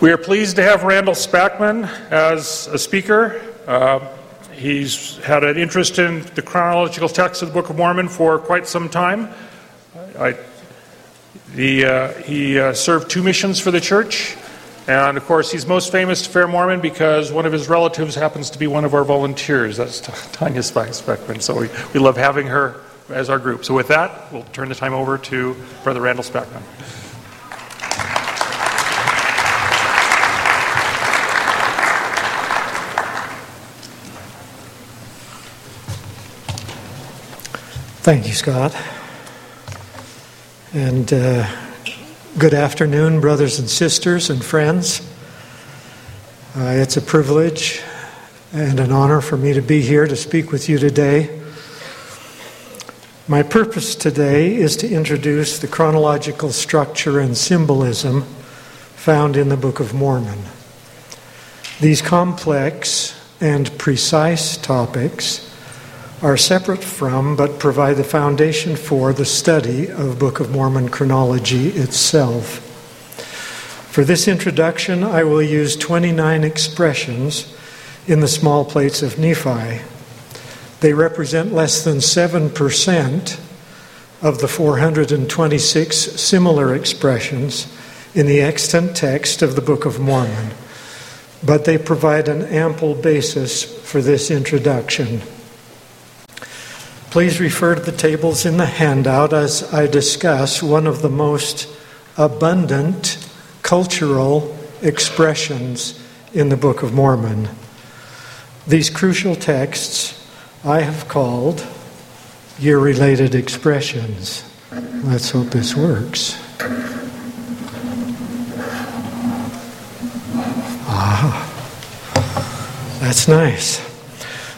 We are pleased to have Randall Spackman as a speaker. Uh, he's had an interest in the chronological text of the Book of Mormon for quite some time. I, the, uh, he uh, served two missions for the church, and of course, he's most famous to Fair Mormon because one of his relatives happens to be one of our volunteers. That's Tanya Spackman. So we, we love having her as our group. So with that, we'll turn the time over to Brother Randall Spackman. Thank you, Scott. And uh, good afternoon, brothers and sisters and friends. Uh, it's a privilege and an honor for me to be here to speak with you today. My purpose today is to introduce the chronological structure and symbolism found in the Book of Mormon. These complex and precise topics are separate from but provide the foundation for the study of Book of Mormon chronology itself. For this introduction, I will use 29 expressions in the small plates of Nephi. They represent less than 7% of the 426 similar expressions in the extant text of the Book of Mormon, but they provide an ample basis for this introduction. Please refer to the tables in the handout as I discuss one of the most abundant cultural expressions in the Book of Mormon. These crucial texts I have called year related expressions. Let's hope this works. Ah, that's nice.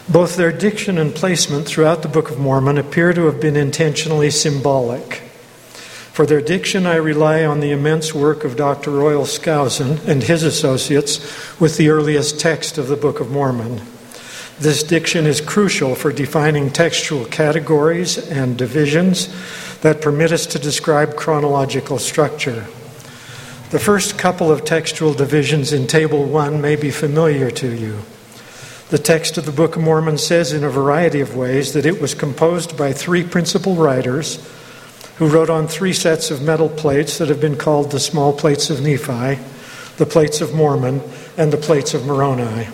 Both their diction and placement throughout the Book of Mormon appear to have been intentionally symbolic. For their diction, I rely on the immense work of Dr. Royal Skousen and his associates with the earliest text of the Book of Mormon. This diction is crucial for defining textual categories and divisions that permit us to describe chronological structure. The first couple of textual divisions in Table 1 may be familiar to you. The text of the Book of Mormon says in a variety of ways that it was composed by three principal writers who wrote on three sets of metal plates that have been called the small plates of Nephi, the plates of Mormon, and the plates of Moroni.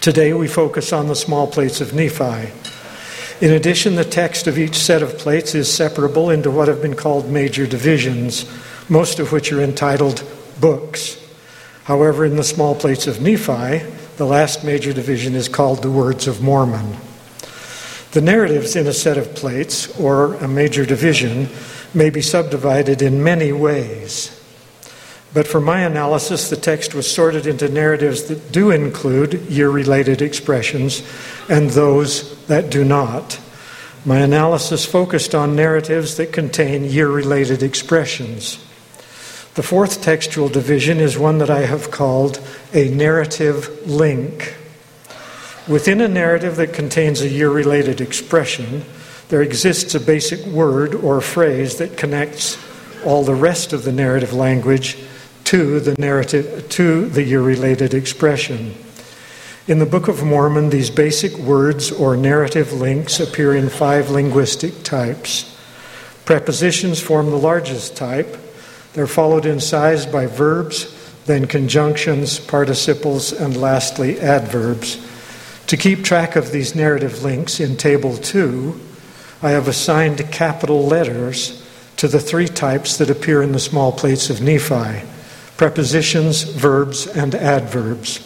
Today we focus on the small plates of Nephi. In addition, the text of each set of plates is separable into what have been called major divisions, most of which are entitled books. However, in the small plates of Nephi, the last major division is called the Words of Mormon. The narratives in a set of plates, or a major division, may be subdivided in many ways. But for my analysis, the text was sorted into narratives that do include year related expressions and those that do not. My analysis focused on narratives that contain year related expressions. The fourth textual division is one that I have called a narrative link. Within a narrative that contains a year related expression, there exists a basic word or phrase that connects all the rest of the narrative language to the narrative to the year related expression. In the Book of Mormon, these basic words or narrative links appear in five linguistic types. Prepositions form the largest type, they're followed in size by verbs, then conjunctions, participles, and lastly adverbs. To keep track of these narrative links in Table 2, I have assigned capital letters to the three types that appear in the small plates of Nephi prepositions, verbs, and adverbs.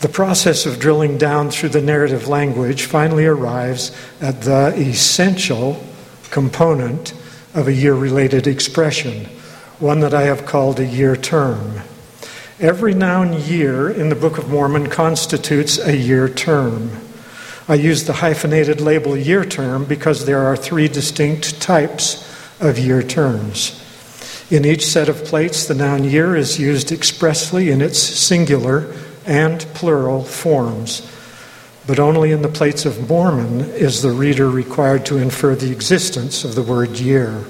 The process of drilling down through the narrative language finally arrives at the essential component of a year related expression one that I have called a year term. Every noun year in the Book of Mormon constitutes a year term. I use the hyphenated label year term because there are three distinct types of year terms. In each set of plates, the noun year is used expressly in its singular and plural forms. But only in the plates of Mormon is the reader required to infer the existence of the word year.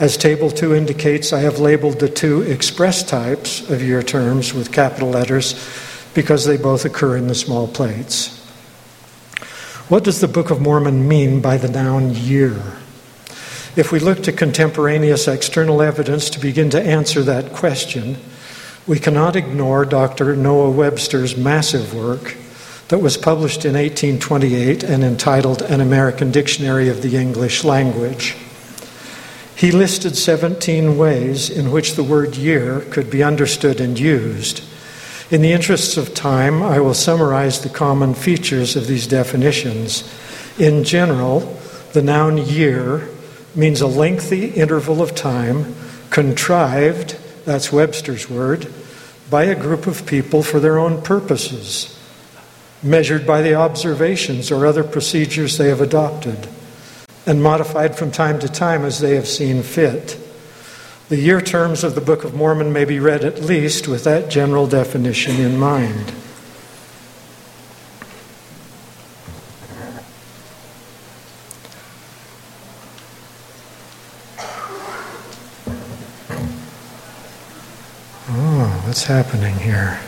As Table 2 indicates, I have labeled the two express types of year terms with capital letters because they both occur in the small plates. What does the Book of Mormon mean by the noun year? If we look to contemporaneous external evidence to begin to answer that question, we cannot ignore Dr. Noah Webster's massive work that was published in 1828 and entitled An American Dictionary of the English Language. He listed 17 ways in which the word year could be understood and used. In the interests of time, I will summarize the common features of these definitions. In general, the noun year means a lengthy interval of time contrived that's Webster's word, by a group of people for their own purposes, measured by the observations or other procedures they have adopted, and modified from time to time as they have seen fit. The year terms of the Book of Mormon may be read at least with that general definition in mind. Oh, what's happening here?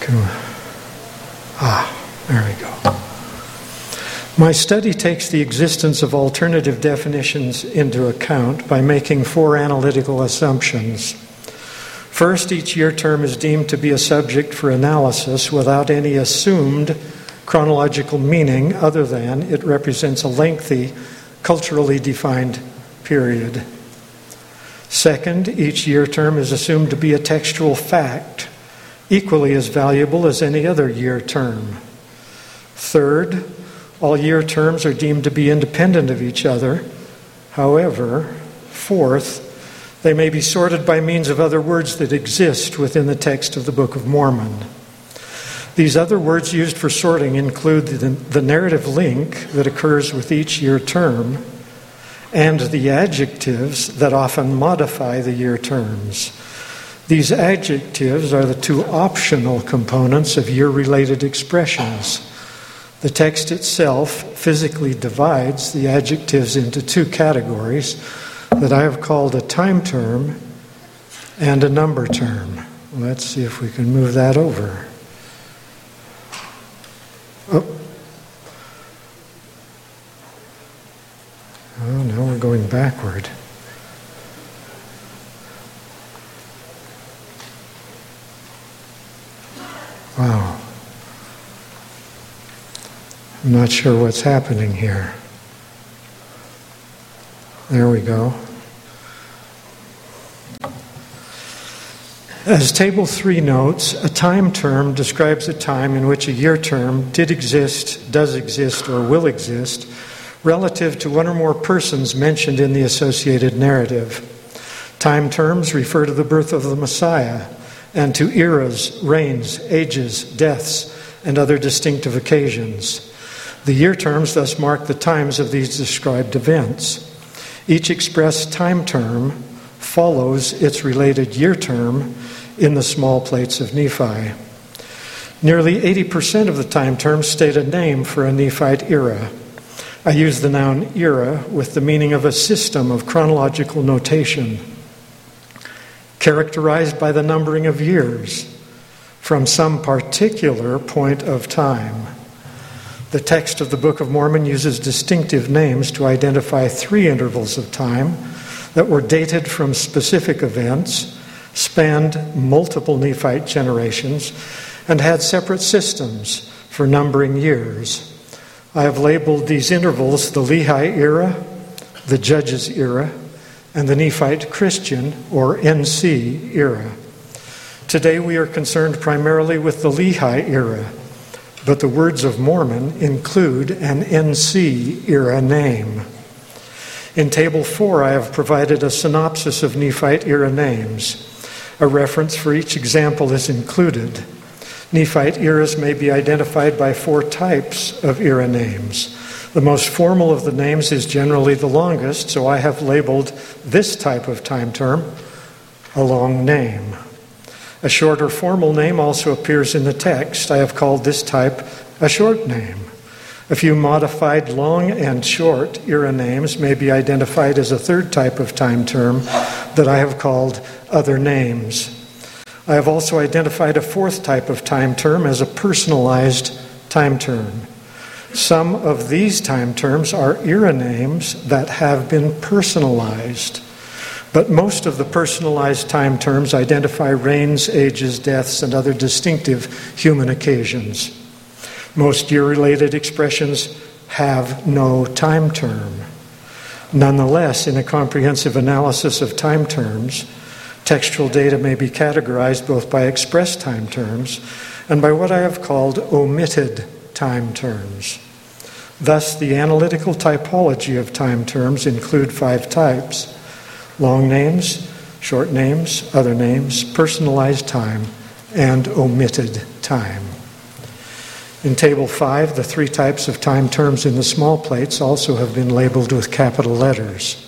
Come on. Ah, there we go. My study takes the existence of alternative definitions into account by making four analytical assumptions. First, each year term is deemed to be a subject for analysis without any assumed chronological meaning other than it represents a lengthy, culturally defined period. Second, each year term is assumed to be a textual fact, equally as valuable as any other year term. Third, all year terms are deemed to be independent of each other. However, fourth, they may be sorted by means of other words that exist within the text of the Book of Mormon. These other words used for sorting include the, the narrative link that occurs with each year term and the adjectives that often modify the year terms. These adjectives are the two optional components of year related expressions. The text itself physically divides the adjectives into two categories that I have called a time term and a number term. Let's see if we can move that over. Oh. Oh, now we're going backward. I'm not sure what's happening here. There we go. As Table 3 notes, a time term describes a time in which a year term did exist, does exist, or will exist relative to one or more persons mentioned in the associated narrative. Time terms refer to the birth of the Messiah and to eras, reigns, ages, deaths, and other distinctive occasions. The year terms thus mark the times of these described events. Each expressed time term follows its related year term in the small plates of Nephi. Nearly 80% of the time terms state a name for a Nephite era. I use the noun era with the meaning of a system of chronological notation, characterized by the numbering of years from some particular point of time. The text of the Book of Mormon uses distinctive names to identify three intervals of time that were dated from specific events, spanned multiple Nephite generations, and had separate systems for numbering years. I have labeled these intervals the Lehi era, the Judges era, and the Nephite Christian or NC era. Today we are concerned primarily with the Lehi era, but the words of Mormon include an NC era name. In Table 4, I have provided a synopsis of Nephite era names. A reference for each example is included. Nephite eras may be identified by four types of era names. The most formal of the names is generally the longest, so I have labeled this type of time term a long name. A shorter formal name also appears in the text. I have called this type a short name. A few modified long and short era names may be identified as a third type of time term that I have called other names. I have also identified a fourth type of time term as a personalized time term. Some of these time terms are era names that have been personalized. But most of the personalized time terms identify reigns, ages, deaths, and other distinctive human occasions. Most year related expressions have no time term. Nonetheless, in a comprehensive analysis of time terms, textual data may be categorized both by express time terms and by what I have called omitted time terms. Thus, the analytical typology of time terms include five types long names, short names, other names, personalized time, and omitted time. In Table 5, the three types of time terms in the small plates also have been labeled with capital letters.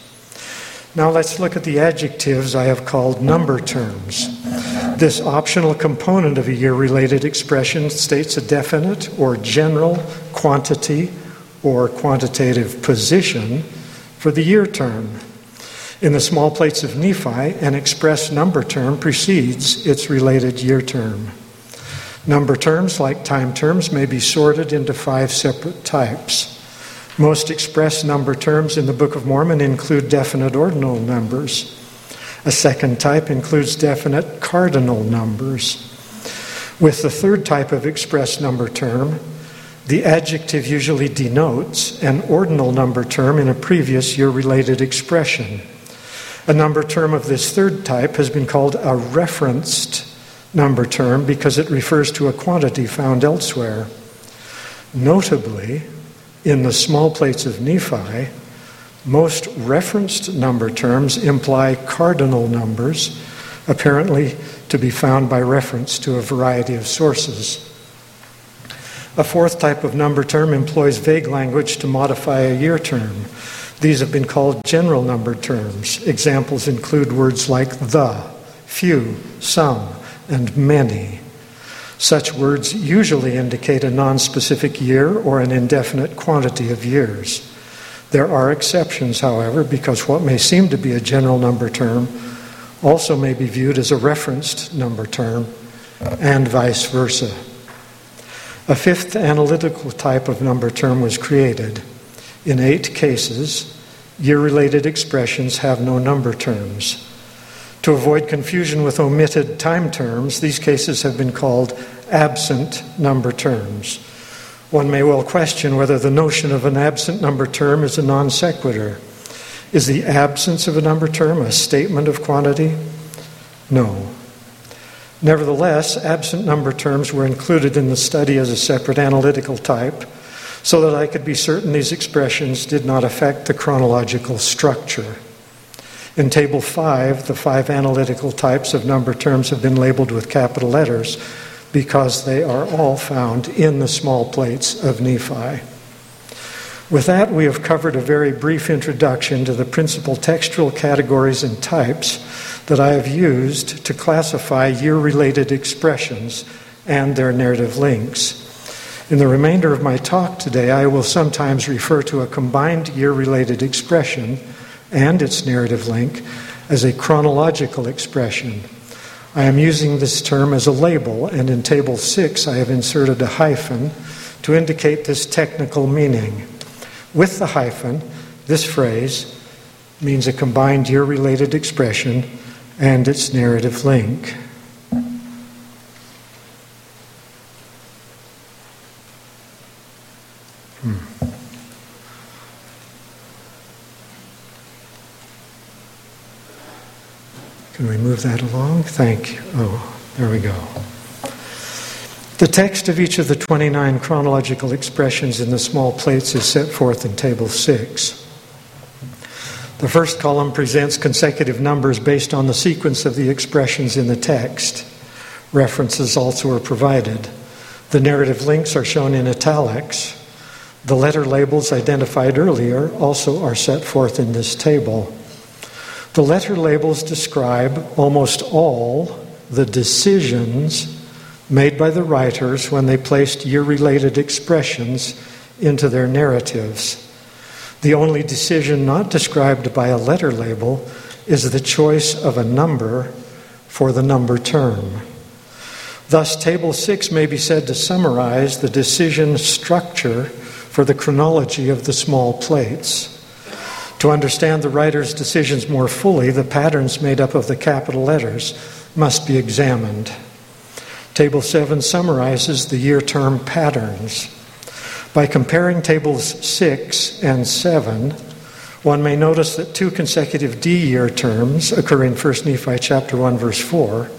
Now let's look at the adjectives I have called number terms. This optional component of a year related expression states a definite or general quantity or quantitative position for the year term. In the small plates of Nephi, an express number term precedes its related year term. Number terms, like time terms, may be sorted into five separate types. Most express number terms in the Book of Mormon include definite ordinal numbers. A second type includes definite cardinal numbers. With the third type of express number term, the adjective usually denotes an ordinal number term in a previous year related expression. A number term of this third type has been called a referenced number term because it refers to a quantity found elsewhere. Notably, in the small plates of Nephi, most referenced number terms imply cardinal numbers, apparently to be found by reference to a variety of sources. A fourth type of number term employs vague language to modify a year term. These have been called general number terms. Examples include words like the, few, some, and many. Such words usually indicate a non-specific year or an indefinite quantity of years. There are exceptions, however, because what may seem to be a general number term also may be viewed as a referenced number term, and vice versa. A fifth analytical type of number term was created. In eight cases, year related expressions have no number terms. To avoid confusion with omitted time terms, these cases have been called absent number terms. One may well question whether the notion of an absent number term is a non sequitur. Is the absence of a number term a statement of quantity? No. Nevertheless, absent number terms were included in the study as a separate analytical type so that I could be certain these expressions did not affect the chronological structure. In Table 5, the five analytical types of number terms have been labeled with capital letters because they are all found in the small plates of Nephi. With that, we have covered a very brief introduction to the principal textual categories and types that I have used to classify year related expressions and their narrative links. In the remainder of my talk today, I will sometimes refer to a combined year related expression and its narrative link as a chronological expression. I am using this term as a label, and in Table 6, I have inserted a hyphen to indicate this technical meaning. With the hyphen, this phrase means a combined year related expression and its narrative link. Can we move that along? Thank you. Oh, there we go. The text of each of the 29 chronological expressions in the small plates is set forth in Table 6. The first column presents consecutive numbers based on the sequence of the expressions in the text. References also are provided. The narrative links are shown in italics. The letter labels identified earlier also are set forth in this table. The letter labels describe almost all the decisions made by the writers when they placed year related expressions into their narratives. The only decision not described by a letter label is the choice of a number for the number term. Thus, Table 6 may be said to summarize the decision structure for the chronology of the small plates. To understand the writer's decisions more fully, the patterns made up of the capital letters must be examined. Table 7 summarizes the year term patterns. By comparing tables 6 and 7, one may notice that two consecutive D year terms occur in 1 Nephi chapter 1 verse 4.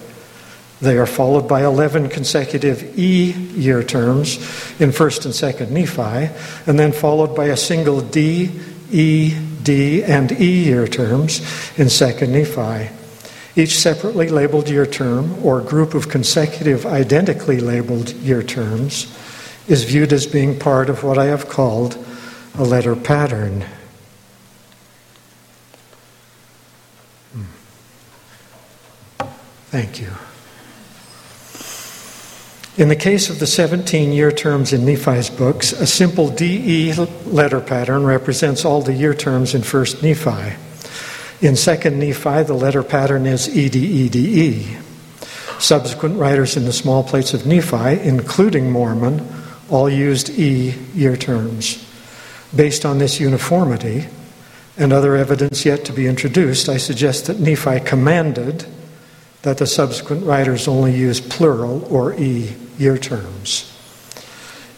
They are followed by 11 consecutive E year terms in 1st and 2nd Nephi, and then followed by a single D, E, D, and E year terms in 2nd Nephi. Each separately labeled year term or group of consecutive identically labeled year terms is viewed as being part of what I have called a letter pattern. Hmm. Thank you. In the case of the 17 year terms in Nephi's books, a simple DE letter pattern represents all the year terms in 1st Nephi. In 2nd Nephi, the letter pattern is EDEDE. Subsequent writers in the small plates of Nephi, including Mormon, all used E year terms. Based on this uniformity and other evidence yet to be introduced, I suggest that Nephi commanded that the subsequent writers only use plural or E year terms.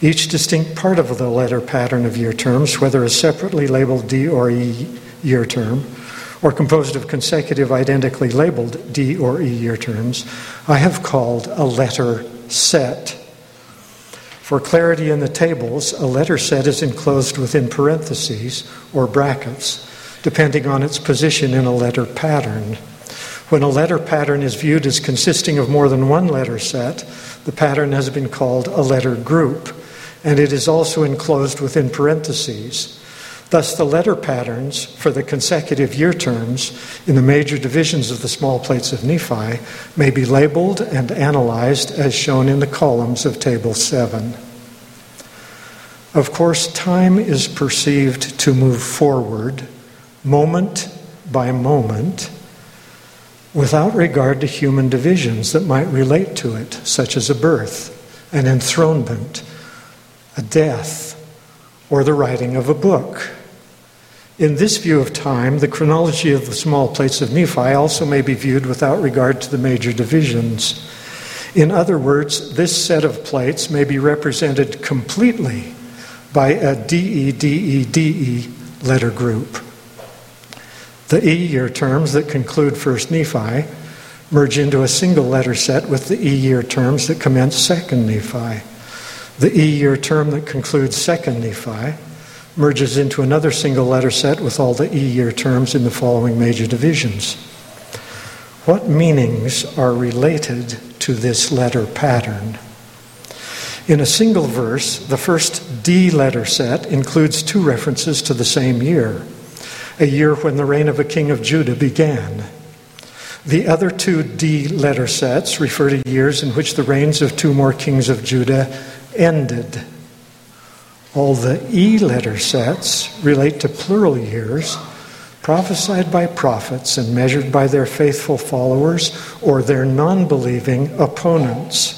Each distinct part of the letter pattern of year terms, whether a separately labeled D or E year term, or composed of consecutive identically labeled D or E year terms, I have called a letter set. For clarity in the tables, a letter set is enclosed within parentheses or brackets, depending on its position in a letter pattern. When a letter pattern is viewed as consisting of more than one letter set, the pattern has been called a letter group, and it is also enclosed within parentheses. Thus, the letter patterns for the consecutive year terms in the major divisions of the small plates of Nephi may be labeled and analyzed as shown in the columns of Table 7. Of course, time is perceived to move forward moment by moment without regard to human divisions that might relate to it, such as a birth, an enthronement, a death, or the writing of a book. In this view of time, the chronology of the small plates of Nephi also may be viewed without regard to the major divisions. In other words, this set of plates may be represented completely by a letter group. The E year terms that conclude 1st Nephi merge into a single letter set with the E year terms that commence 2nd Nephi. The E year term that concludes 2nd Nephi merges into another single letter set with all the E year terms in the following major divisions. What meanings are related to this letter pattern? In a single verse, the first D letter set includes two references to the same year, a year when the reign of a king of Judah began. The other two D letter sets refer to years in which the reigns of two more kings of Judah ended. All the E letter sets relate to plural years prophesied by prophets and measured by their faithful followers or their non believing opponents.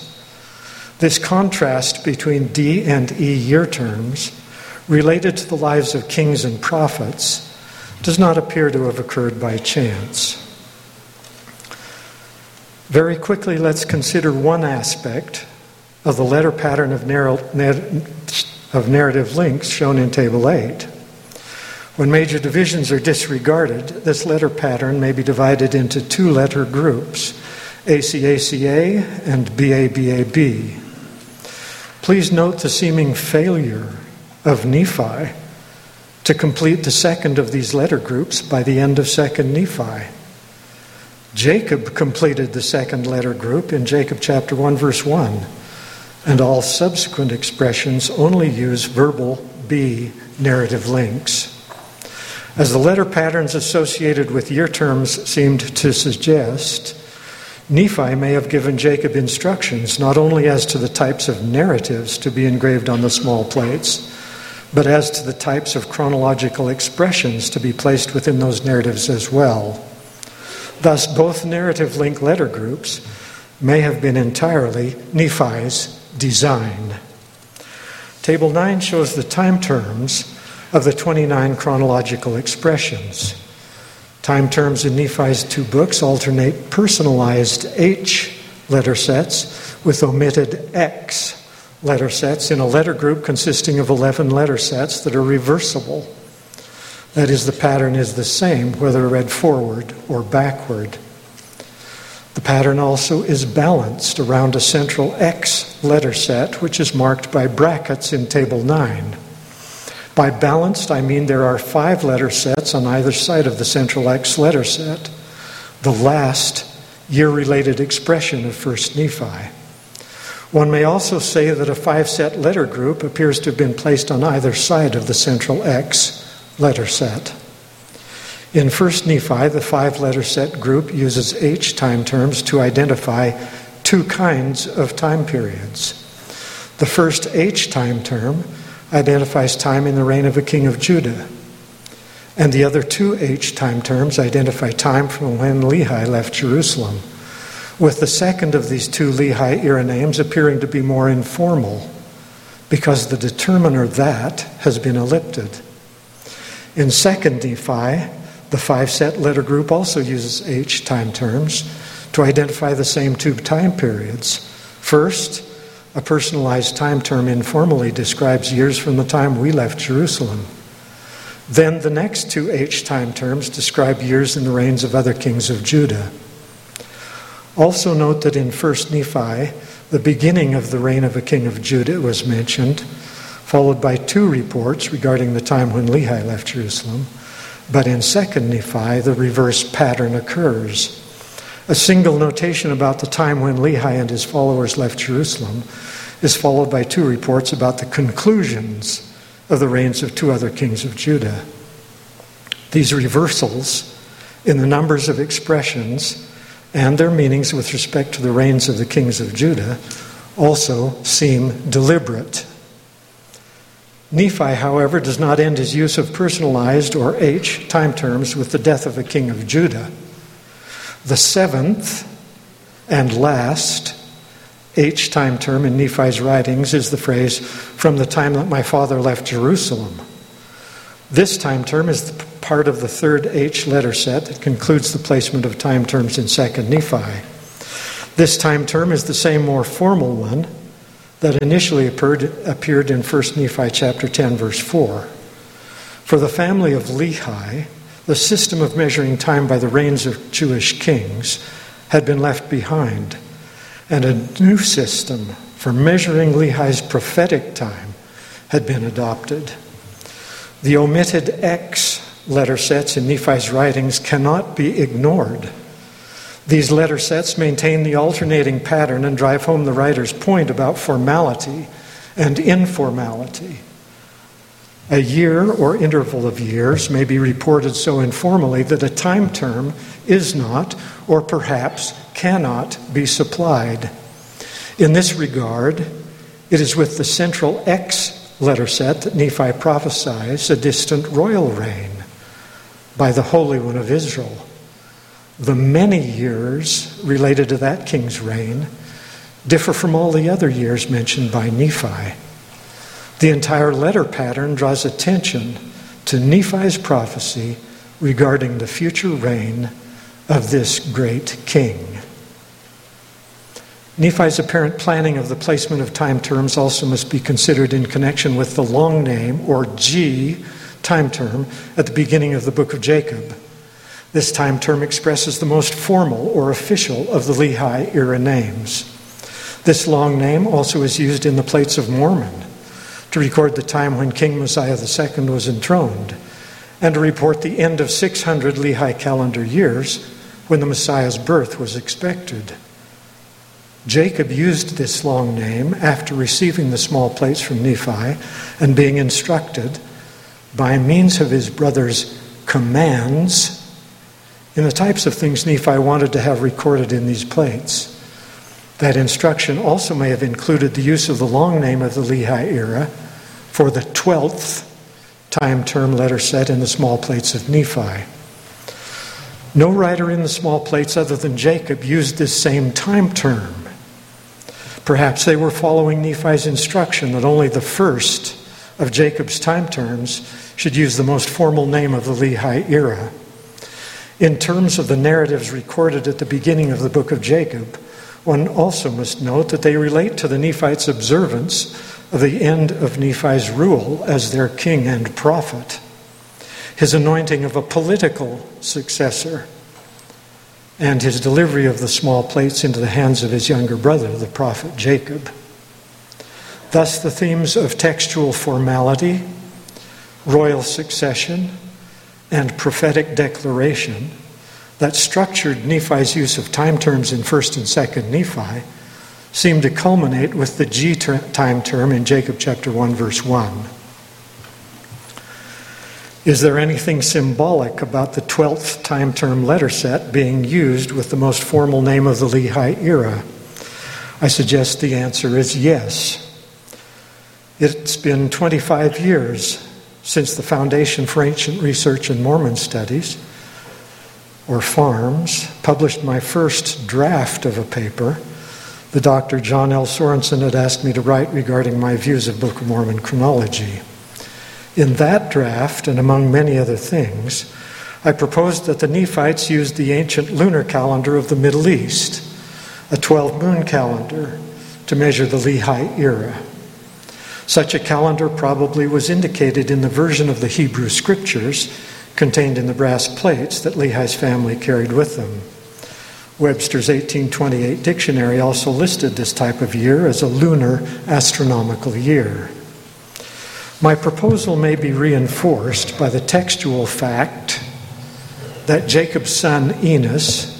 This contrast between D and E year terms, related to the lives of kings and prophets, does not appear to have occurred by chance. Very quickly, let's consider one aspect of the letter pattern of, of narrative links shown in Table 8. When major divisions are disregarded, this letter pattern may be divided into two letter groups ACACA and BABAB. Please note the seeming failure of Nephi to complete the second of these letter groups by the end of 2nd Nephi. Jacob completed the second letter group in Jacob chapter 1 verse 1 and all subsequent expressions only use verbal B narrative links. As the letter patterns associated with year terms seemed to suggest, Nephi may have given Jacob instructions not only as to the types of narratives to be engraved on the small plates, but as to the types of chronological expressions to be placed within those narratives as well. Thus, both narrative link letter groups may have been entirely Nephi's design. Table 9 shows the time terms of the 29 chronological expressions. Time terms in Nephi's two books alternate personalized H letter sets with omitted X letter sets in a letter group consisting of 11 letter sets that are reversible. That is, the pattern is the same whether read forward or backward. The pattern also is balanced around a central X letter set, which is marked by brackets in Table 9. By balanced, I mean there are five letter sets on either side of the central X letter set, the last year related expression of 1st Nephi. One may also say that a five set letter group appears to have been placed on either side of the central X letter set. In 1st Nephi, the five letter set group uses H time terms to identify two kinds of time periods. The first H time term identifies time in the reign of a king of Judah, and the other two H time terms identify time from when Lehi left Jerusalem with the second of these two Lehi era names appearing to be more informal because the determiner that has been ellipted. In 2nd Nephi, the five set letter group also uses H time terms to identify the same two time periods. First, a personalized time term informally describes years from the time we left Jerusalem. Then the next two H time terms describe years in the reigns of other kings of Judah. Also, note that in 1st Nephi, the beginning of the reign of a king of Judah was mentioned, followed by two reports regarding the time when Lehi left Jerusalem. But in 2nd Nephi, the reverse pattern occurs. A single notation about the time when Lehi and his followers left Jerusalem is followed by two reports about the conclusions of the reigns of two other kings of Judah. These reversals in the numbers of expressions and their meanings with respect to the reigns of the kings of Judah also seem deliberate. Nephi, however, does not end his use of personalized or H time terms with the death of a king of Judah. The seventh and last H time term in Nephi's writings is the phrase, from the time that my father left Jerusalem. This time term is part of the third H letter set that concludes the placement of time terms in 2nd Nephi. This time term is the same more formal one that initially appeared, appeared in 1st Nephi chapter 10 verse 4. For the family of Lehi, the system of measuring time by the reigns of Jewish kings had been left behind, and a new system for measuring Lehi's prophetic time had been adopted. The omitted X letter sets in Nephi's writings cannot be ignored. These letter sets maintain the alternating pattern and drive home the writer's point about formality and informality. A year or interval of years may be reported so informally that a time term is not, or perhaps cannot, be supplied. In this regard, it is with the central X letter set that Nephi prophesies a distant royal reign by the Holy One of Israel. The many years related to that king's reign differ from all the other years mentioned by Nephi. The entire letter pattern draws attention to Nephi's prophecy regarding the future reign of this great king. Nephi's apparent planning of the placement of time terms also must be considered in connection with the long name, or G, time term at the beginning of the book of Jacob. This time term expresses the most formal or official of the Lehi era names. This long name also is used in the plates of Mormon to record the time when King Mosiah II was enthroned and to report the end of 600 Lehi calendar years when the Messiah's birth was expected. Jacob used this long name after receiving the small plates from Nephi and being instructed by means of his brother's commands in the types of things Nephi wanted to have recorded in these plates. That instruction also may have included the use of the long name of the Lehi era for the 12th time term letter set in the small plates of Nephi. No writer in the small plates other than Jacob used this same time term. Perhaps they were following Nephi's instruction that only the first of Jacob's time terms should use the most formal name of the Lehi era. In terms of the narratives recorded at the beginning of the book of Jacob, one also must note that they relate to the Nephites' observance of the end of Nephi's rule as their king and prophet, his anointing of a political successor, and his delivery of the small plates into the hands of his younger brother, the prophet Jacob. Thus, the themes of textual formality, royal succession, and prophetic declaration that structured Nephi's use of time terms in 1st and 2nd Nephi seem to culminate with the G time term in Jacob chapter 1, verse 1. Is there anything symbolic about the 12th time term letter set being used with the most formal name of the Lehi era? I suggest the answer is yes. It's been 25 years since the Foundation for Ancient Research and Mormon Studies, or FARMS, published my first draft of a paper the Dr. John L. Sorenson had asked me to write regarding my views of Book of Mormon chronology. In that draft, and among many other things, I proposed that the Nephites used the ancient lunar calendar of the Middle East, a 12 moon calendar, to measure the Lehi era. Such a calendar probably was indicated in the version of the Hebrew scriptures contained in the brass plates that Lehi's family carried with them. Webster's 1828 dictionary also listed this type of year as a lunar astronomical year. My proposal may be reinforced by the textual fact that Jacob's son Enos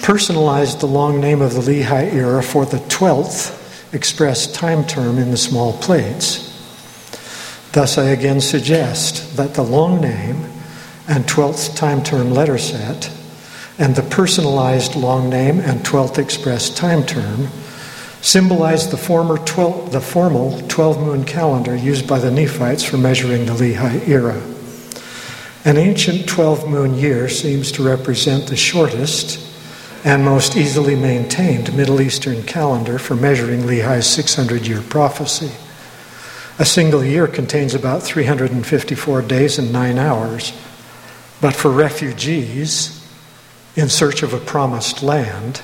personalized the long name of the Lehi era for the 12th expressed time term in the small plates. Thus, I again suggest that the long name and 12th time term letter set and the personalized long name and 12th express time term symbolize the, former 12, the formal 12 moon calendar used by the Nephites for measuring the Lehi era. An ancient 12 moon year seems to represent the shortest and most easily maintained Middle Eastern calendar for measuring Lehi's 600 year prophecy. A single year contains about 354 days and nine hours, but for refugees, in search of a promised land,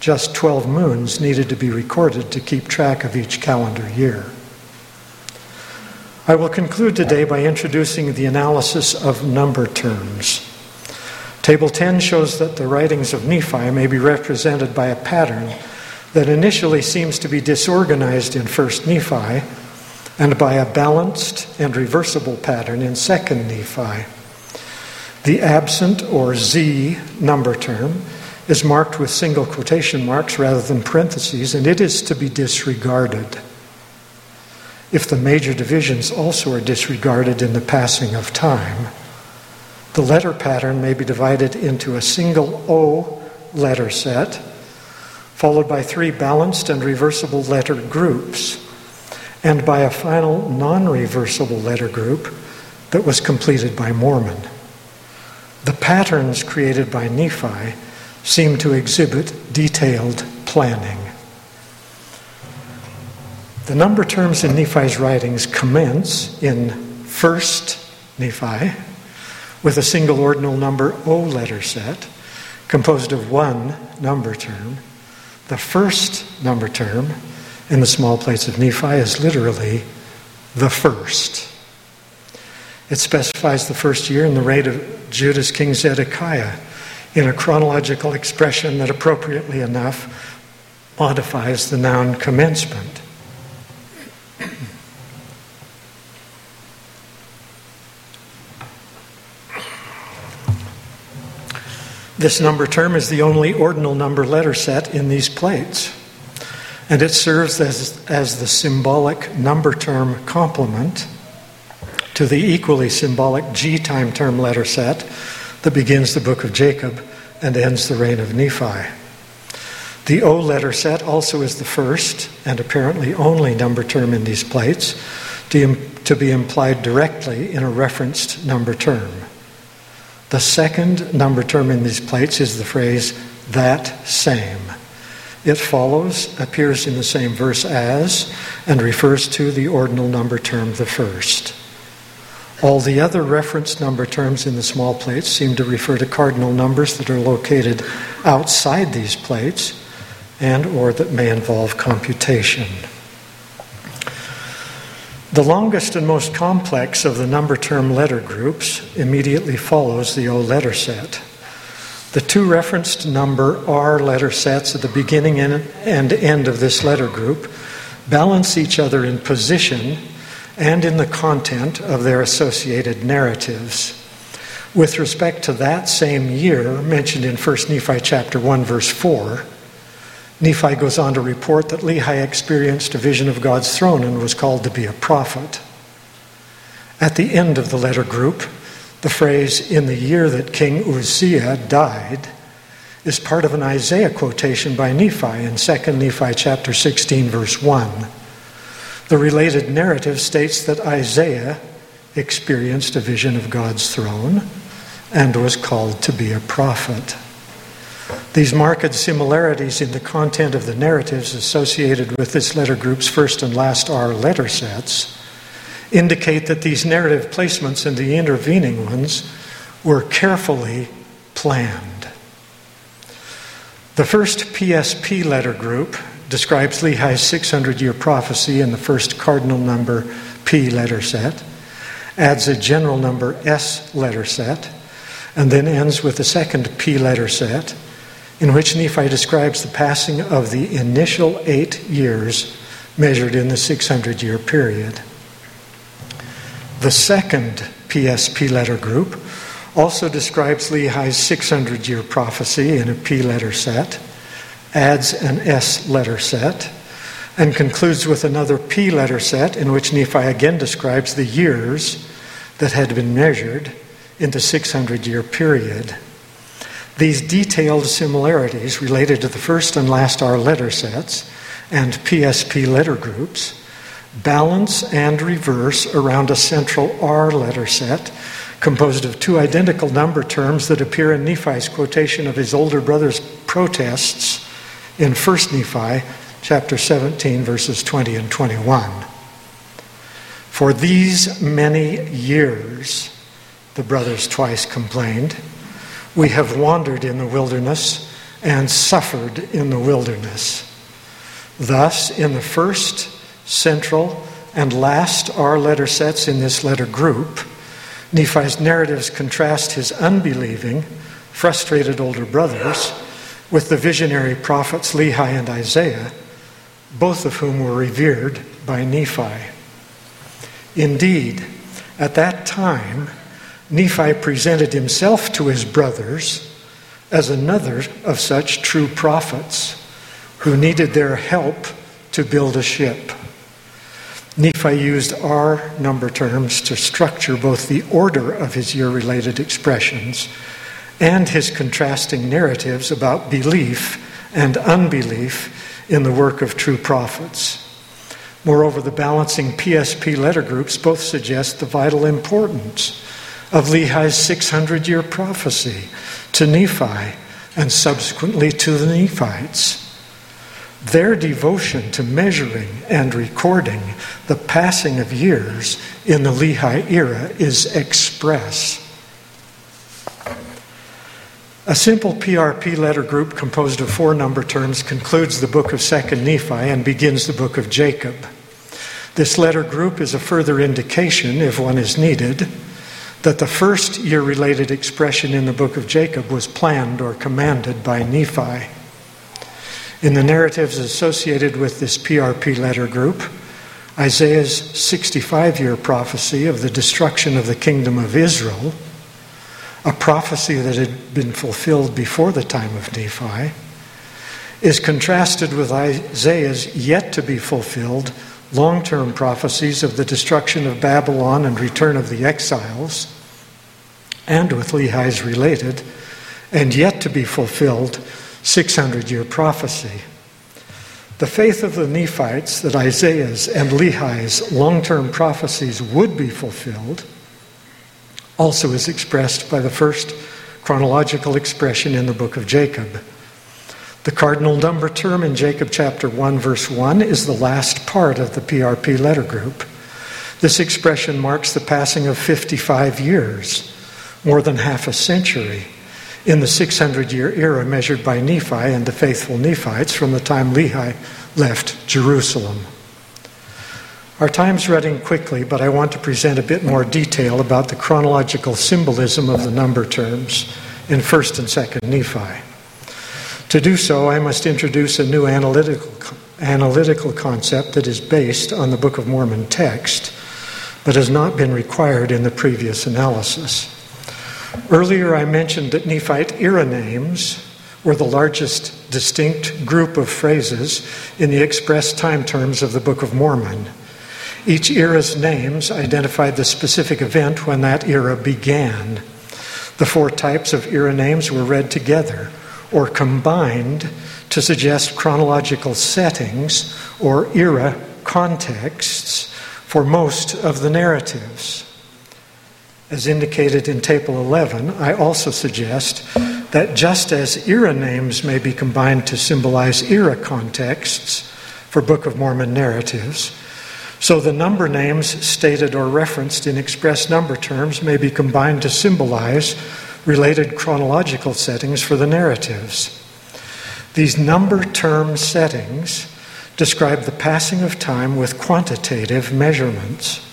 just 12 moons needed to be recorded to keep track of each calendar year. I will conclude today by introducing the analysis of number terms. Table 10 shows that the writings of Nephi may be represented by a pattern that initially seems to be disorganized in 1st Nephi and by a balanced and reversible pattern in 2nd Nephi. The absent or Z number term is marked with single quotation marks rather than parentheses, and it is to be disregarded. If the major divisions also are disregarded in the passing of time, the letter pattern may be divided into a single O letter set, followed by three balanced and reversible letter groups, and by a final non reversible letter group that was completed by Mormon. The patterns created by Nephi seem to exhibit detailed planning. The number terms in Nephi's writings commence in 1st Nephi with a single ordinal number O letter set composed of one number term. The first number term in the small plates of Nephi is literally the first. It specifies the first year in the reign of Judah's king Zedekiah in a chronological expression that appropriately enough modifies the noun commencement. This number term is the only ordinal number letter set in these plates, and it serves as, as the symbolic number term complement to the equally symbolic G time term letter set that begins the book of Jacob and ends the reign of Nephi. The O letter set also is the first and apparently only number term in these plates to, to be implied directly in a referenced number term. The second number term in these plates is the phrase that same. It follows, appears in the same verse as, and refers to the ordinal number term, the first. All the other reference number terms in the small plates seem to refer to cardinal numbers that are located outside these plates and or that may involve computation. The longest and most complex of the number term letter groups immediately follows the O letter set. The two referenced number R letter sets at the beginning and end of this letter group balance each other in position and in the content of their associated narratives. With respect to that same year mentioned in 1 Nephi chapter 1 verse 4, Nephi goes on to report that Lehi experienced a vision of God's throne and was called to be a prophet. At the end of the letter group, the phrase, in the year that King Uzziah died, is part of an Isaiah quotation by Nephi in 2 Nephi chapter 16, verse 1. The related narrative states that Isaiah experienced a vision of God's throne and was called to be a prophet. These marked similarities in the content of the narratives associated with this letter group's first and last R letter sets indicate that these narrative placements and the intervening ones were carefully planned. The first PSP letter group describes Lehi's 600 year prophecy in the first cardinal number P letter set, adds a general number S letter set, and then ends with the second P letter set, in which Nephi describes the passing of the initial eight years measured in the 600 year period. The second PSP letter group also describes Lehi's 600 year prophecy in a P letter set, adds an S letter set, and concludes with another P letter set in which Nephi again describes the years that had been measured in the 600 year period. These detailed similarities related to the first and last R letter sets and PSP letter groups balance and reverse around a central R letter set composed of two identical number terms that appear in Nephi's quotation of his older brother's protests in 1 Nephi chapter 17 verses 20 and 21. For these many years, the brothers twice complained, we have wandered in the wilderness and suffered in the wilderness. Thus, in the first central, and last R letter sets in this letter group, Nephi's narratives contrast his unbelieving, frustrated older brothers with the visionary prophets Lehi and Isaiah, both of whom were revered by Nephi. Indeed, at that time, Nephi presented himself to his brothers as another of such true prophets who needed their help to build a ship. Nephi used R number terms to structure both the order of his year related expressions and his contrasting narratives about belief and unbelief in the work of true prophets. Moreover, the balancing PSP letter groups both suggest the vital importance of Lehi's 600 year prophecy to Nephi and subsequently to the Nephites. Their devotion to measuring and recording the passing of years in the Lehi era is express. A simple PRP letter group composed of four number terms concludes the book of 2nd Nephi and begins the book of Jacob. This letter group is a further indication, if one is needed, that the first year related expression in the book of Jacob was planned or commanded by Nephi. In the narratives associated with this PRP letter group, Isaiah's 65 year prophecy of the destruction of the kingdom of Israel, a prophecy that had been fulfilled before the time of Nephi, is contrasted with Isaiah's yet to be fulfilled long term prophecies of the destruction of Babylon and return of the exiles, and with Lehi's related and yet to be fulfilled 600 year prophecy. The faith of the Nephites that Isaiah's and Lehi's long term prophecies would be fulfilled also is expressed by the first chronological expression in the book of Jacob. The cardinal number term in Jacob chapter 1, verse 1 is the last part of the PRP letter group. This expression marks the passing of 55 years, more than half a century, in the 600 year era measured by Nephi and the faithful Nephites from the time Lehi left Jerusalem. Our time's running quickly, but I want to present a bit more detail about the chronological symbolism of the number terms in 1st and 2nd Nephi. To do so, I must introduce a new analytical, analytical concept that is based on the Book of Mormon text, but has not been required in the previous analysis. Earlier, I mentioned that Nephite era names were the largest distinct group of phrases in the express time terms of the Book of Mormon. Each era's names identified the specific event when that era began. The four types of era names were read together or combined to suggest chronological settings or era contexts for most of the narratives. As indicated in Table 11, I also suggest that just as era names may be combined to symbolize era contexts for Book of Mormon narratives, so the number names stated or referenced in express number terms may be combined to symbolize related chronological settings for the narratives. These number term settings describe the passing of time with quantitative measurements.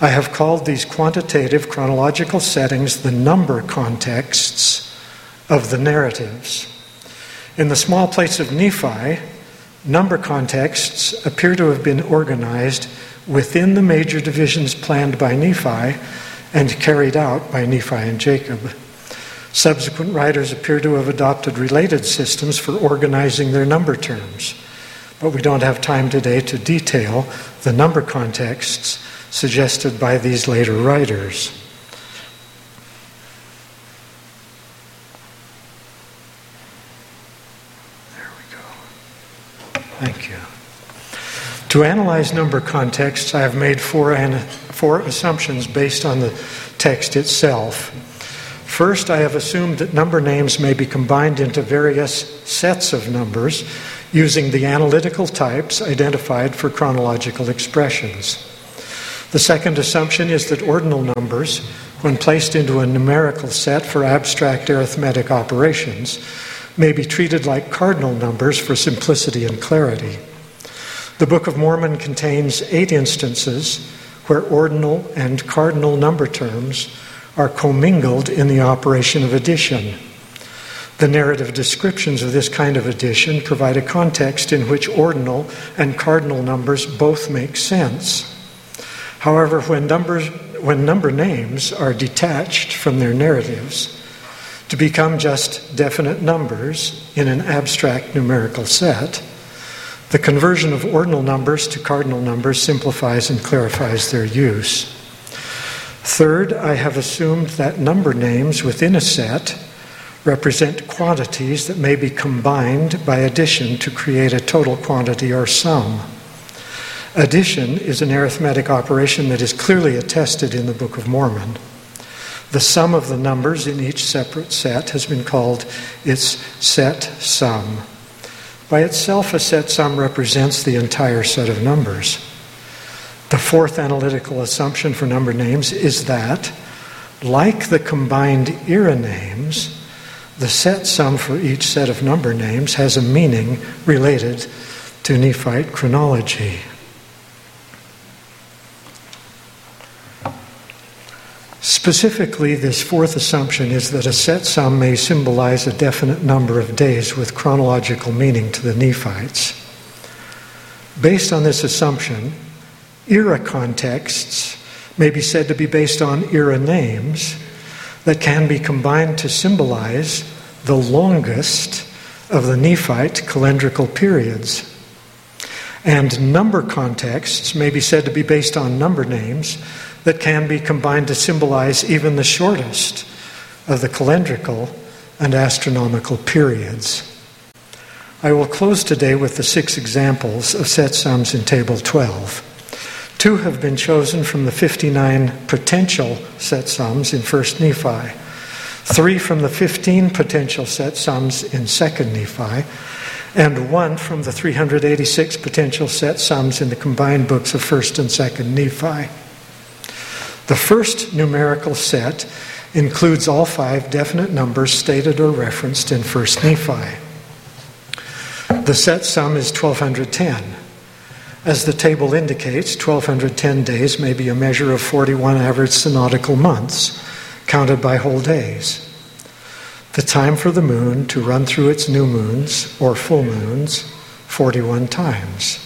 I have called these quantitative chronological settings the number contexts of the narratives. In the small plates of Nephi, number contexts appear to have been organized within the major divisions planned by Nephi and carried out by Nephi and Jacob. Subsequent writers appear to have adopted related systems for organizing their number terms, but we don't have time today to detail the number contexts suggested by these later writers. There we go. Thank you. To analyze number contexts, I have made four, an- four assumptions based on the text itself. First, I have assumed that number names may be combined into various sets of numbers using the analytical types identified for chronological expressions. The second assumption is that ordinal numbers, when placed into a numerical set for abstract arithmetic operations, may be treated like cardinal numbers for simplicity and clarity. The Book of Mormon contains eight instances where ordinal and cardinal number terms are commingled in the operation of addition. The narrative descriptions of this kind of addition provide a context in which ordinal and cardinal numbers both make sense. However, when, numbers, when number names are detached from their narratives, to become just definite numbers in an abstract numerical set, the conversion of ordinal numbers to cardinal numbers simplifies and clarifies their use. Third, I have assumed that number names within a set represent quantities that may be combined by addition to create a total quantity or sum. Addition is an arithmetic operation that is clearly attested in the Book of Mormon. The sum of the numbers in each separate set has been called its set sum. By itself, a set sum represents the entire set of numbers. The fourth analytical assumption for number names is that, like the combined era names, the set sum for each set of number names has a meaning related to Nephite chronology. Specifically, this fourth assumption is that a set sum may symbolize a definite number of days with chronological meaning to the Nephites. Based on this assumption, era contexts may be said to be based on era names that can be combined to symbolize the longest of the Nephite calendrical periods. And number contexts may be said to be based on number names that can be combined to symbolize even the shortest of the calendrical and astronomical periods. I will close today with the six examples of set sums in Table 12. Two have been chosen from the 59 potential set sums in 1st Nephi, three from the 15 potential set sums in 2nd Nephi, and one from the 386 potential set sums in the combined books of 1st and 2nd Nephi. The first numerical set includes all five definite numbers stated or referenced in 1st Nephi. The set sum is 1210. As the table indicates, 1210 days may be a measure of 41 average synodical months, counted by whole days. The time for the moon to run through its new moons, or full moons, 41 times.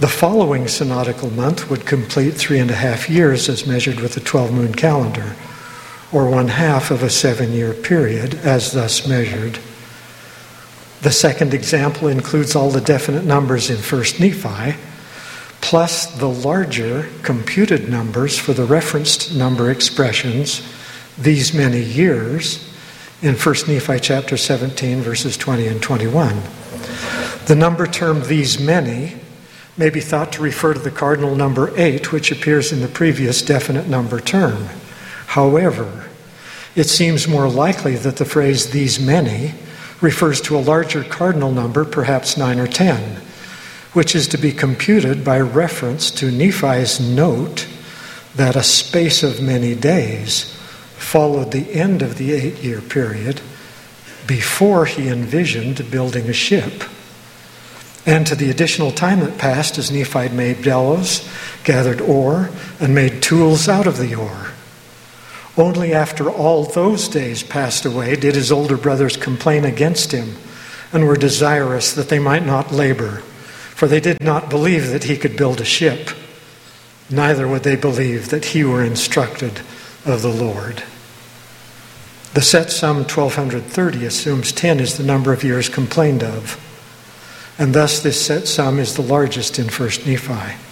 The following synodical month would complete three and a half years as measured with the 12 moon calendar, or one half of a seven year period as thus measured. The second example includes all the definite numbers in 1st Nephi, plus the larger computed numbers for the referenced number expressions, these many years, in 1st Nephi chapter 17, verses 20 and 21. The number term these many may be thought to refer to the cardinal number 8, which appears in the previous definite number term. However, it seems more likely that the phrase these many refers to a larger cardinal number, perhaps 9 or 10, which is to be computed by reference to Nephi's note that a space of many days followed the end of the eight year period before he envisioned building a ship. And to the additional time that passed as Nephi made bellows, gathered ore, and made tools out of the ore. Only after all those days passed away did his older brothers complain against him and were desirous that they might not labor, for they did not believe that he could build a ship, neither would they believe that he were instructed of the Lord. The set sum 1230 assumes 10 is the number of years complained of, and thus this set sum is the largest in 1st Nephi.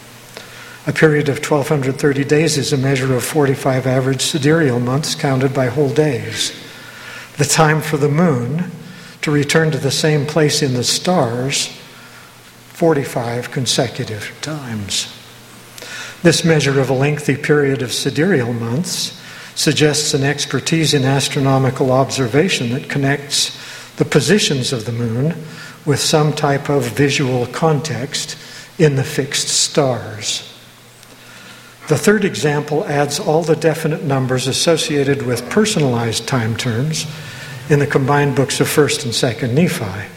A period of 1230 days is a measure of 45 average sidereal months counted by whole days. The time for the moon to return to the same place in the stars, 45 consecutive times. This measure of a lengthy period of sidereal months suggests an expertise in astronomical observation that connects the positions of the moon with some type of visual context in the fixed stars. The third example adds all the definite numbers associated with personalized time terms in the combined books of 1st and 2nd Nephi.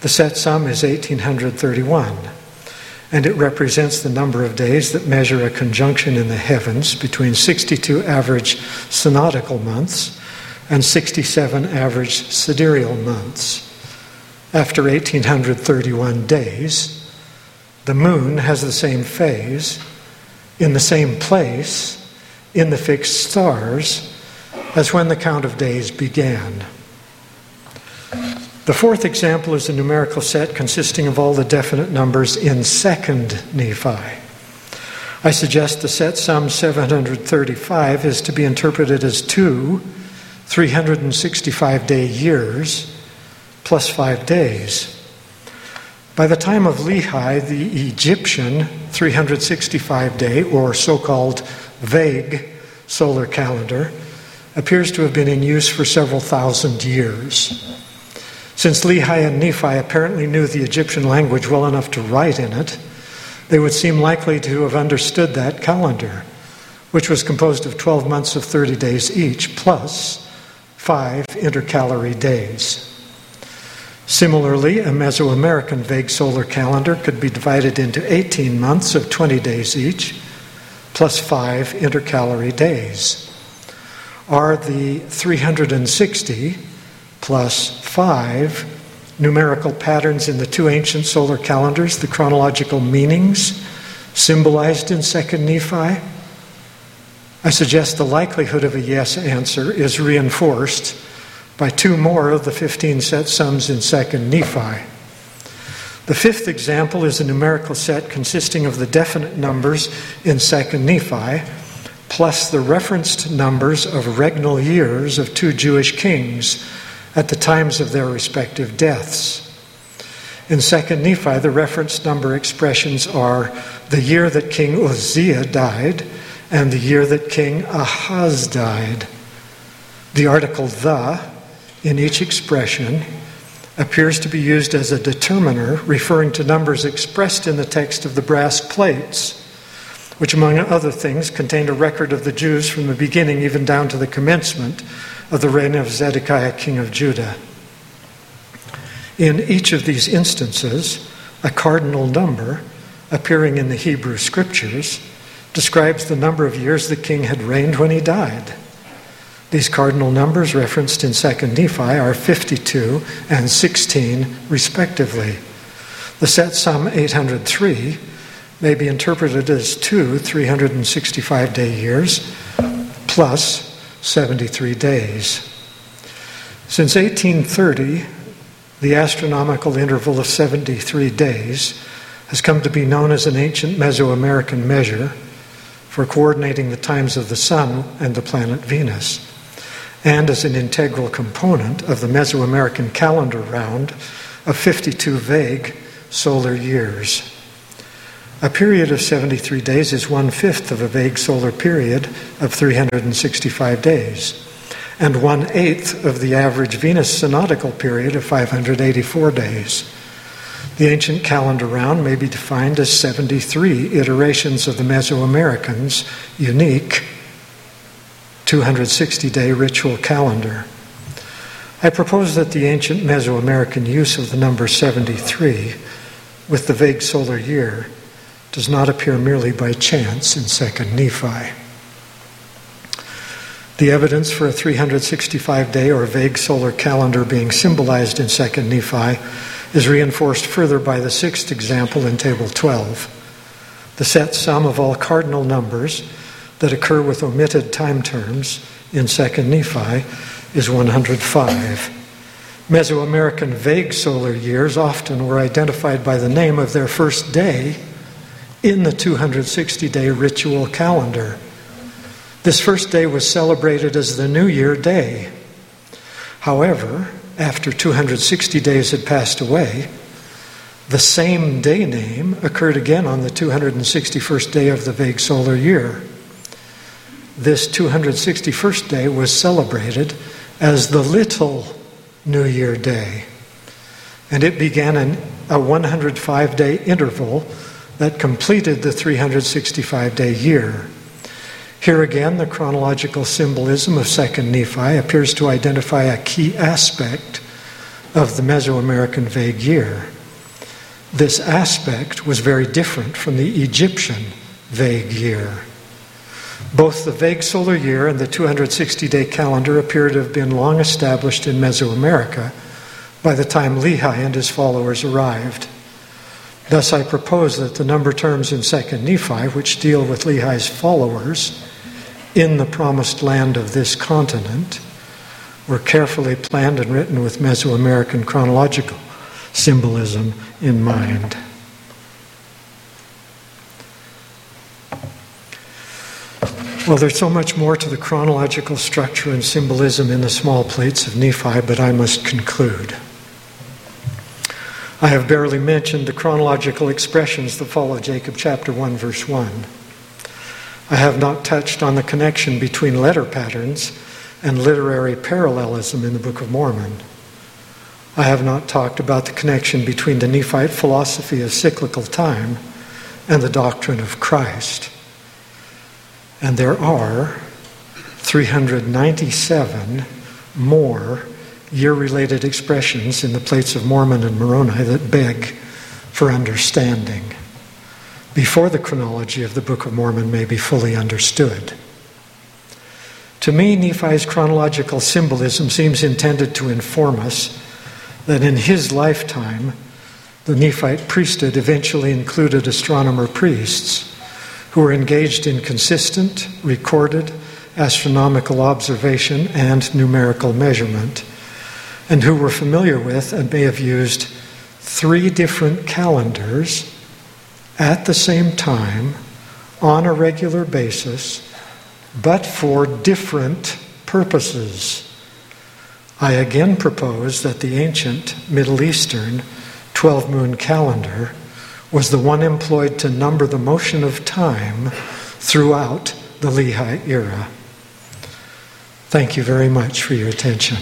The set sum is 1831, and it represents the number of days that measure a conjunction in the heavens between 62 average synodical months and 67 average sidereal months. After 1831 days, the moon has the same phase in the same place in the fixed stars as when the count of days began. The fourth example is a numerical set consisting of all the definite numbers in 2nd Nephi. I suggest the set sum 735 is to be interpreted as two 365 day years plus five days. By the time of Lehi, the Egyptian 365 day, or so called vague solar calendar, appears to have been in use for several thousand years. Since Lehi and Nephi apparently knew the Egyptian language well enough to write in it, they would seem likely to have understood that calendar, which was composed of 12 months of 30 days each, plus five intercalary days. Similarly, a Mesoamerican vague solar calendar could be divided into 18 months of 20 days each, plus five intercalary days. Are the 360 plus five numerical patterns in the two ancient solar calendars the chronological meanings symbolized in 2nd Nephi? I suggest the likelihood of a yes answer is reinforced by two more of the 15 set sums in 2nd Nephi. The fifth example is a numerical set consisting of the definite numbers in 2nd Nephi, plus the referenced numbers of regnal years of two Jewish kings at the times of their respective deaths. In 2nd Nephi, the reference number expressions are the year that King Uzziah died and the year that King Ahaz died. The article the in each expression appears to be used as a determiner referring to numbers expressed in the text of the brass plates, which, among other things, contained a record of the Jews from the beginning even down to the commencement of the reign of Zedekiah, king of Judah. In each of these instances, a cardinal number appearing in the Hebrew scriptures describes the number of years the king had reigned when he died. These cardinal numbers referenced in 2nd Nephi are 52 and 16, respectively. The set sum 803 may be interpreted as two 365 day years plus 73 days. Since 1830, the astronomical interval of 73 days has come to be known as an ancient Mesoamerican measure for coordinating the times of the Sun and the planet Venus, and as an integral component of the Mesoamerican calendar round of 52 vague solar years. A period of 73 days is one fifth of a vague solar period of 365 days and one eighth of the average Venus synodical period of 584 days. The ancient calendar round may be defined as 73 iterations of the Mesoamericans' unique 260 day ritual calendar. I propose that the ancient Mesoamerican use of the number 73 with the vague solar year does not appear merely by chance in 2nd Nephi. The evidence for a 365 day or vague solar calendar being symbolized in 2nd Nephi is reinforced further by the sixth example in Table 12. The set sum of all cardinal numbers that occur with omitted time terms in 2nd Nephi is 105. Mesoamerican vague solar years often were identified by the name of their first day in the 260 day ritual calendar. This first day was celebrated as the New Year Day. However, after 260 days had passed away, the same day name occurred again on the 261st day of the vague solar year. This 261st day was celebrated as the Little New Year Day, and it began an, a 105 day interval that completed the 365 day year. Here again, the chronological symbolism of 2nd Nephi appears to identify a key aspect of the Mesoamerican vague year. This aspect was very different from the Egyptian vague year. Both the vague solar year and the 260 day calendar appear to have been long established in Mesoamerica by the time Lehi and his followers arrived. Thus, I propose that the number terms in 2nd Nephi, which deal with Lehi's followers, in the promised land of this continent were carefully planned and written with Mesoamerican chronological symbolism in mind. Well, there's so much more to the chronological structure and symbolism in the small plates of Nephi, but I must conclude. I have barely mentioned the chronological expressions that follow Jacob chapter 1, verse 1. I have not touched on the connection between letter patterns and literary parallelism in the Book of Mormon. I have not talked about the connection between the Nephite philosophy of cyclical time and the doctrine of Christ. And there are 397 more year related expressions in the plates of Mormon and Moroni that beg for understanding before the chronology of the Book of Mormon may be fully understood. To me, Nephi's chronological symbolism seems intended to inform us that in his lifetime, the Nephite priesthood eventually included astronomer priests who were engaged in consistent, recorded astronomical observation and numerical measurement, and who were familiar with and may have used three different calendars at the same time on a regular basis, but for different purposes. I again propose that the ancient Middle Eastern 12 moon calendar was the one employed to number the motion of time throughout the Lehi era. Thank you very much for your attention.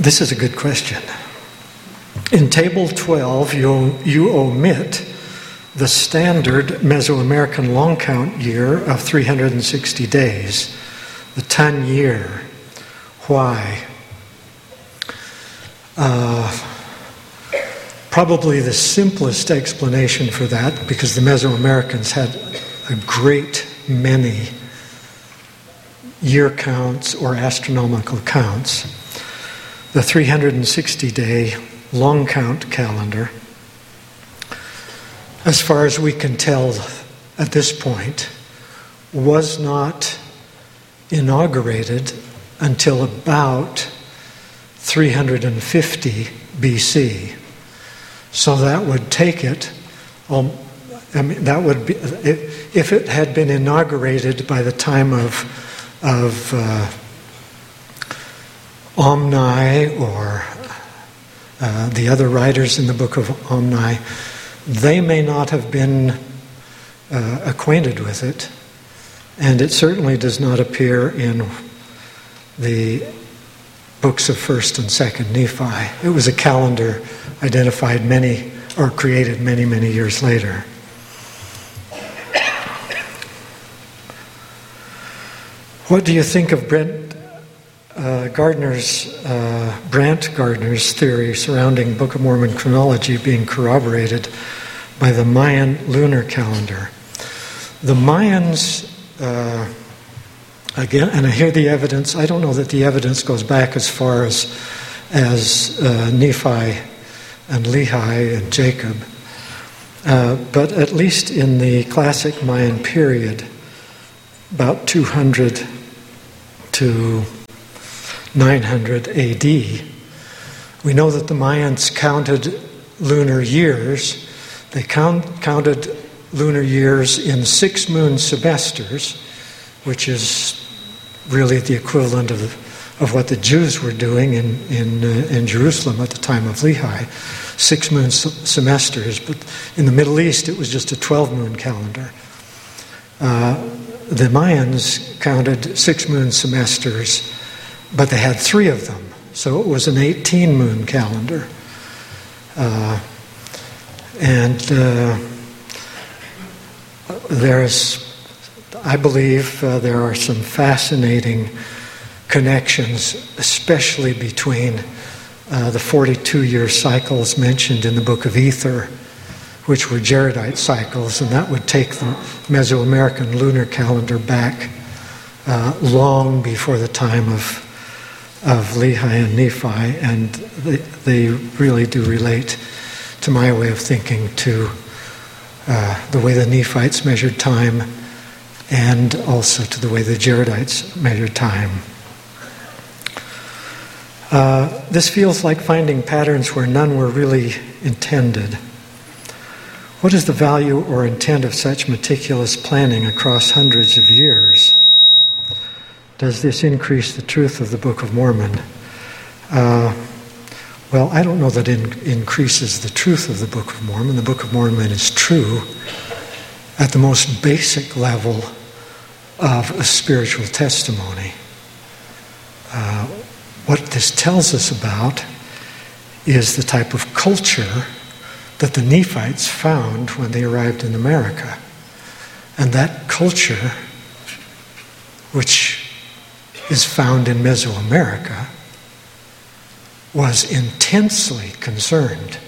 This is a good question. In Table 12, you, omit the standard Mesoamerican long count year of 360 days, the Tun year. Why? Uh, probably the simplest explanation for that, because the Mesoamericans had a great many year counts or astronomical counts the 360 day long count calendar, as far as we can tell at this point, was not inaugurated until about 350 BC. So that would take it, um, I mean, that would be, if it had been inaugurated by the time of, of uh, Omni or uh, the other writers in the book of Omni, they may not have been uh, acquainted with it, and it certainly does not appear in the books of 1st and 2nd Nephi. It was a calendar identified many or created many, many years later. What do you think of Brent uh, Gardner's, uh, Brant Gardner's theory surrounding Book of Mormon chronology being corroborated by the Mayan lunar calendar. The Mayans, uh, again, and I hear the evidence, I don't know that the evidence goes back as far as, as uh, Nephi and Lehi and Jacob, uh, but at least in the classic Mayan period, about 200 to 900 AD. We know that the Mayans counted lunar years. They count, counted lunar years in six moon semesters, which is really the equivalent of, of what the Jews were doing in, in, uh, in Jerusalem at the time of Lehi. Six moon semesters, but in the Middle East it was just a 12 moon calendar. Uh, the Mayans counted six moon semesters but they had three of them. So it was an 18 moon calendar. Uh, and uh, there's, I believe, uh, there are some fascinating connections, especially between uh, the 42 year cycles mentioned in the book of Ether, which were Jaredite cycles, and that would take the Mesoamerican lunar calendar back uh, long before the time of of Lehi and Nephi, and they, they really do relate to my way of thinking to uh, the way the Nephites measured time and also to the way the Jaredites measured time. Uh, this feels like finding patterns where none were really intended. What is the value or intent of such meticulous planning across hundreds of years? Does this increase the truth of the Book of Mormon? Uh, well, I don't know that it increases the truth of the Book of Mormon. The Book of Mormon is true at the most basic level of a spiritual testimony. Uh, what this tells us about is the type of culture that the Nephites found when they arrived in America. And that culture, which is found in Mesoamerica, was intensely concerned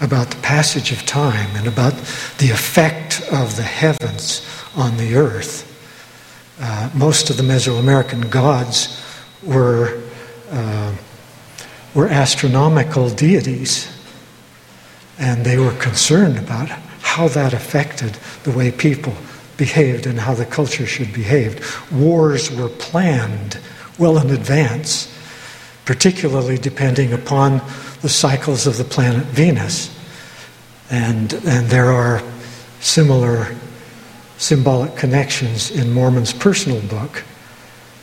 about the passage of time and about the effect of the heavens on the earth. Uh, most of the Mesoamerican gods were, uh, were astronomical deities. And they were concerned about how that affected the way people behaved and how the culture should behave. Wars were planned well in advance, particularly depending upon the cycles of the planet Venus. And, and there are similar symbolic connections in Mormon's personal book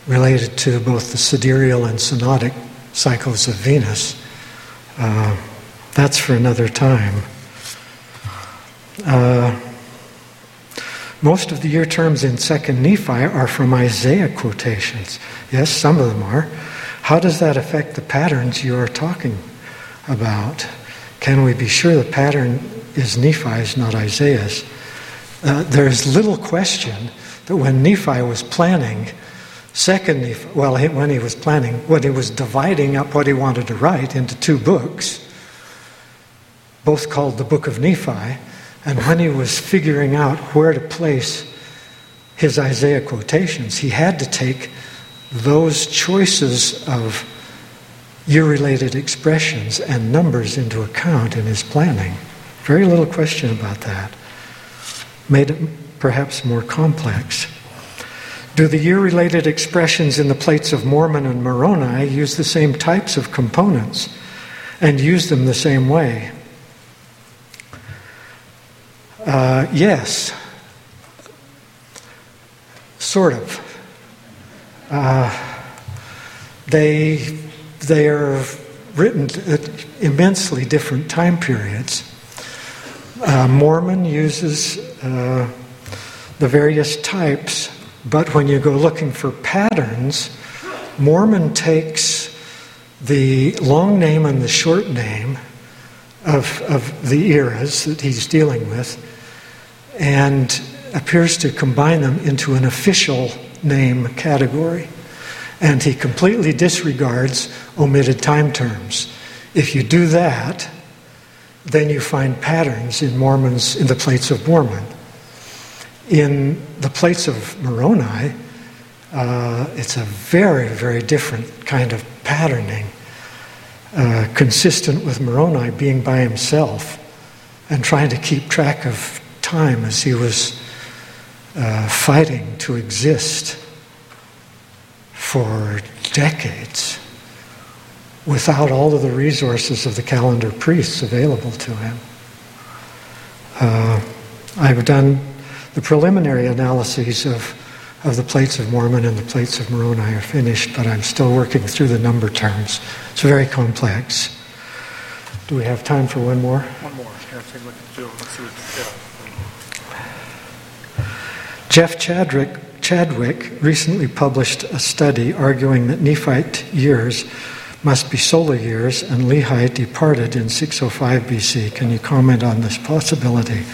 related to both the sidereal and synodic cycles of Venus. Uh, that's for another time. Uh, most of the year terms in 2nd Nephi are from Isaiah quotations. Yes, some of them are. How does that affect the patterns you are talking about? Can we be sure the pattern is Nephi's, not Isaiah's? Uh, there's little question that when Nephi was planning, second Nephi, well, when he was planning, when he was dividing up what he wanted to write into two books, both called the Book of Nephi, and when he was figuring out where to place his Isaiah quotations, he had to take those choices of year related expressions and numbers into account in his planning. Very little question about that. Made it perhaps more complex. Do the year related expressions in the plates of Mormon and Moroni use the same types of components and use them the same way? Uh, yes, sort of. Uh, they, they are written at immensely different time periods. Uh, Mormon uses uh, the various types, but when you go looking for patterns, Mormon takes the long name and the short name of, of the eras that he's dealing with and appears to combine them into an official name category. And he completely disregards omitted time terms. If you do that, then you find patterns in Mormons in the plates of Mormon. In the plates of Moroni, uh, it's a very, very different kind of patterning, uh, consistent with Moroni being by himself and trying to keep track of time as he was uh, fighting to exist for decades without all of the resources of the calendar priests available to him. Uh, I've done the preliminary analyses of, of the plates of Mormon and the plates of Moroni are finished, but I'm still working through the number terms. It's very complex. Do we have time for one more? One more. Here, take a look at Joe. Let's see what. Yeah. Jeff Chadwick, Chadwick recently published a study arguing that Nephite years must be solar years and Lehi departed in 605 BC. Can you comment on this possibility?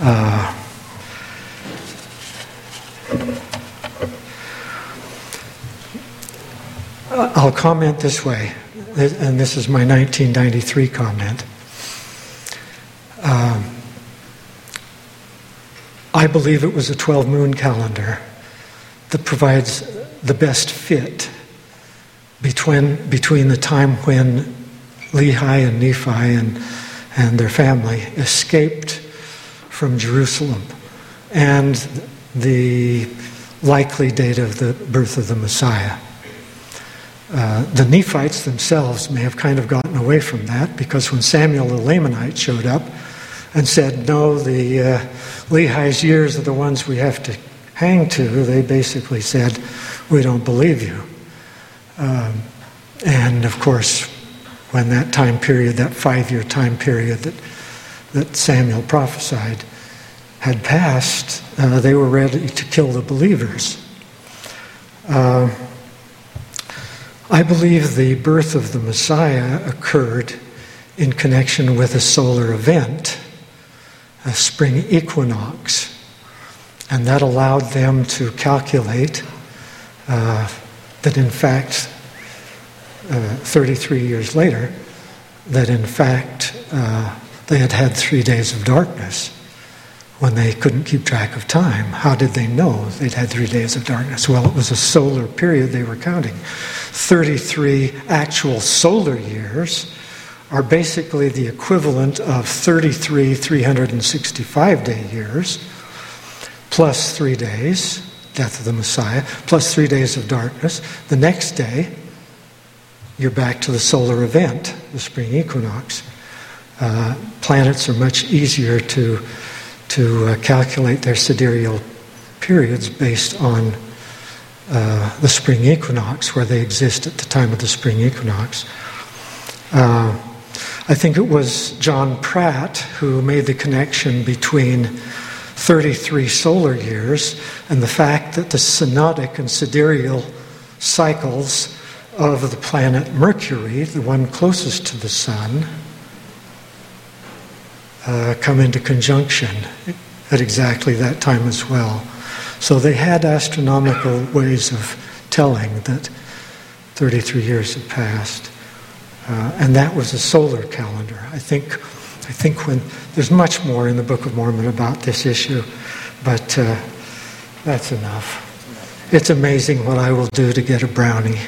Uh, I'll comment this way, and this is my 1993 comment. Um, I believe it was a 12 moon calendar that provides the best fit between, between the time when Lehi and Nephi and, and their family escaped from Jerusalem and the likely date of the birth of the Messiah. Uh, the Nephites themselves may have kind of gotten away from that because when Samuel the Lamanite showed up, and said, no, the uh, Lehi's years are the ones we have to hang to, they basically said, we don't believe you. Um, and of course, when that time period, that five year time period that, that Samuel prophesied, had passed, uh, they were ready to kill the believers. Uh, I believe the birth of the Messiah occurred in connection with a solar event a spring equinox. And that allowed them to calculate uh, that, in fact, uh, 33 years later, that in fact uh, they had had three days of darkness, when they couldn't keep track of time. How did they know they'd had three days of darkness? Well, it was a solar period they were counting. 33 actual solar years are basically the equivalent of 33 365 day years, plus three days, death of the Messiah, plus three days of darkness. The next day, you're back to the solar event, the spring equinox. Uh, planets are much easier to to uh, calculate their sidereal periods based on uh, the spring equinox, where they exist at the time of the spring equinox. Uh, I think it was John Pratt who made the connection between 33 solar years and the fact that the synodic and sidereal cycles of the planet Mercury, the one closest to the Sun, uh, come into conjunction at exactly that time as well. So they had astronomical ways of telling that 33 years had passed. Uh, and that was a solar calendar. I think, I think when there's much more in the Book of Mormon about this issue, but uh, that's enough. It's amazing what I will do to get a brownie.